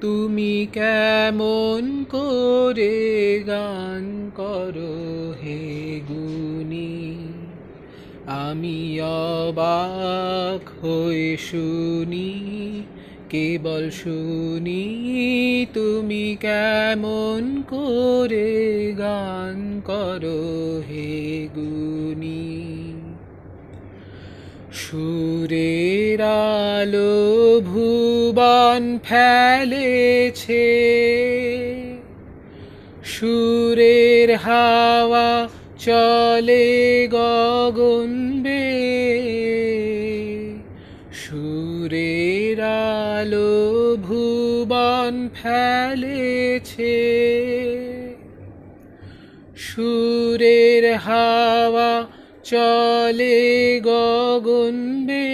তুমি কেমন করে গান করো হে গুনি আমি অবাক হয়ে শুনি, কেবল শুনি তুমি কেমন করে গান করো হে গুনি সুরের আলো ভুবন ফেলেছে। সুরের হাওয়া চলে গগন বে। সুরের আলো ভুবন ফেলেছে। সুরের হাওয়া চলে গগন বে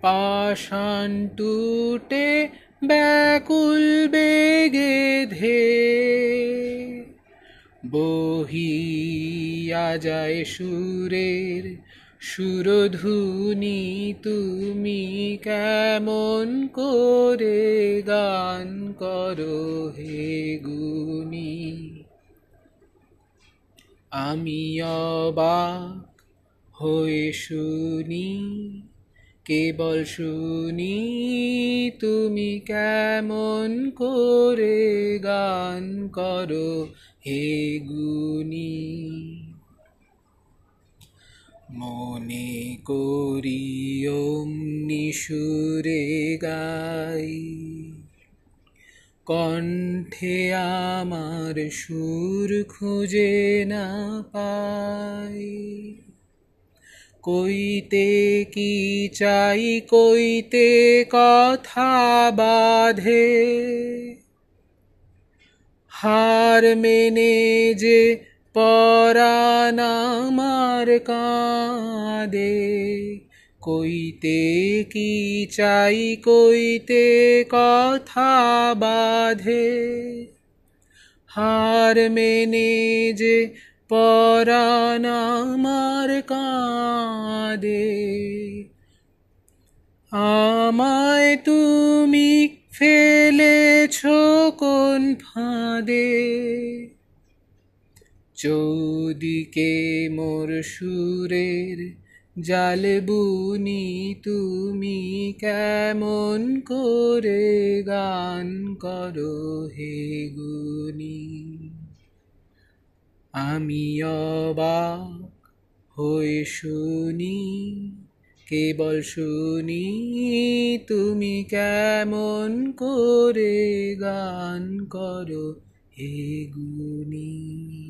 পাষাণ টুটে ব্যাকুল বেগে ধে। বহিয়া যায় সুরের সুরধুনি তুমি কেমন করে গান করো হে গুনি আমি অবাক হয়ে শুনি, কেবল শুনি, তুমি কেমন করে গান করো হে গুনি মনে করি অমনি সুরে গাই। কণ্ঠে আমার সুর খুঁজে না পাই। কইতে কি চাই, কইতে কথা বাধে। হার মেনে যে পরাণ আমার কাঁদে। কইতে কি চাই, কইতে কথা বাধে। হার মেনে যে পরাণ আমার কাঁদে। আমায় তুমি ফেলেছ কোন ফাঁদে। চৌদিকে মোর সুরের জাল বুনি তুমি কেমন করে গান করো হে গুনি আমি অবাক হয়ে শুনি, কেবল শুনি তুমি কেমন করে গান করো হে গুনি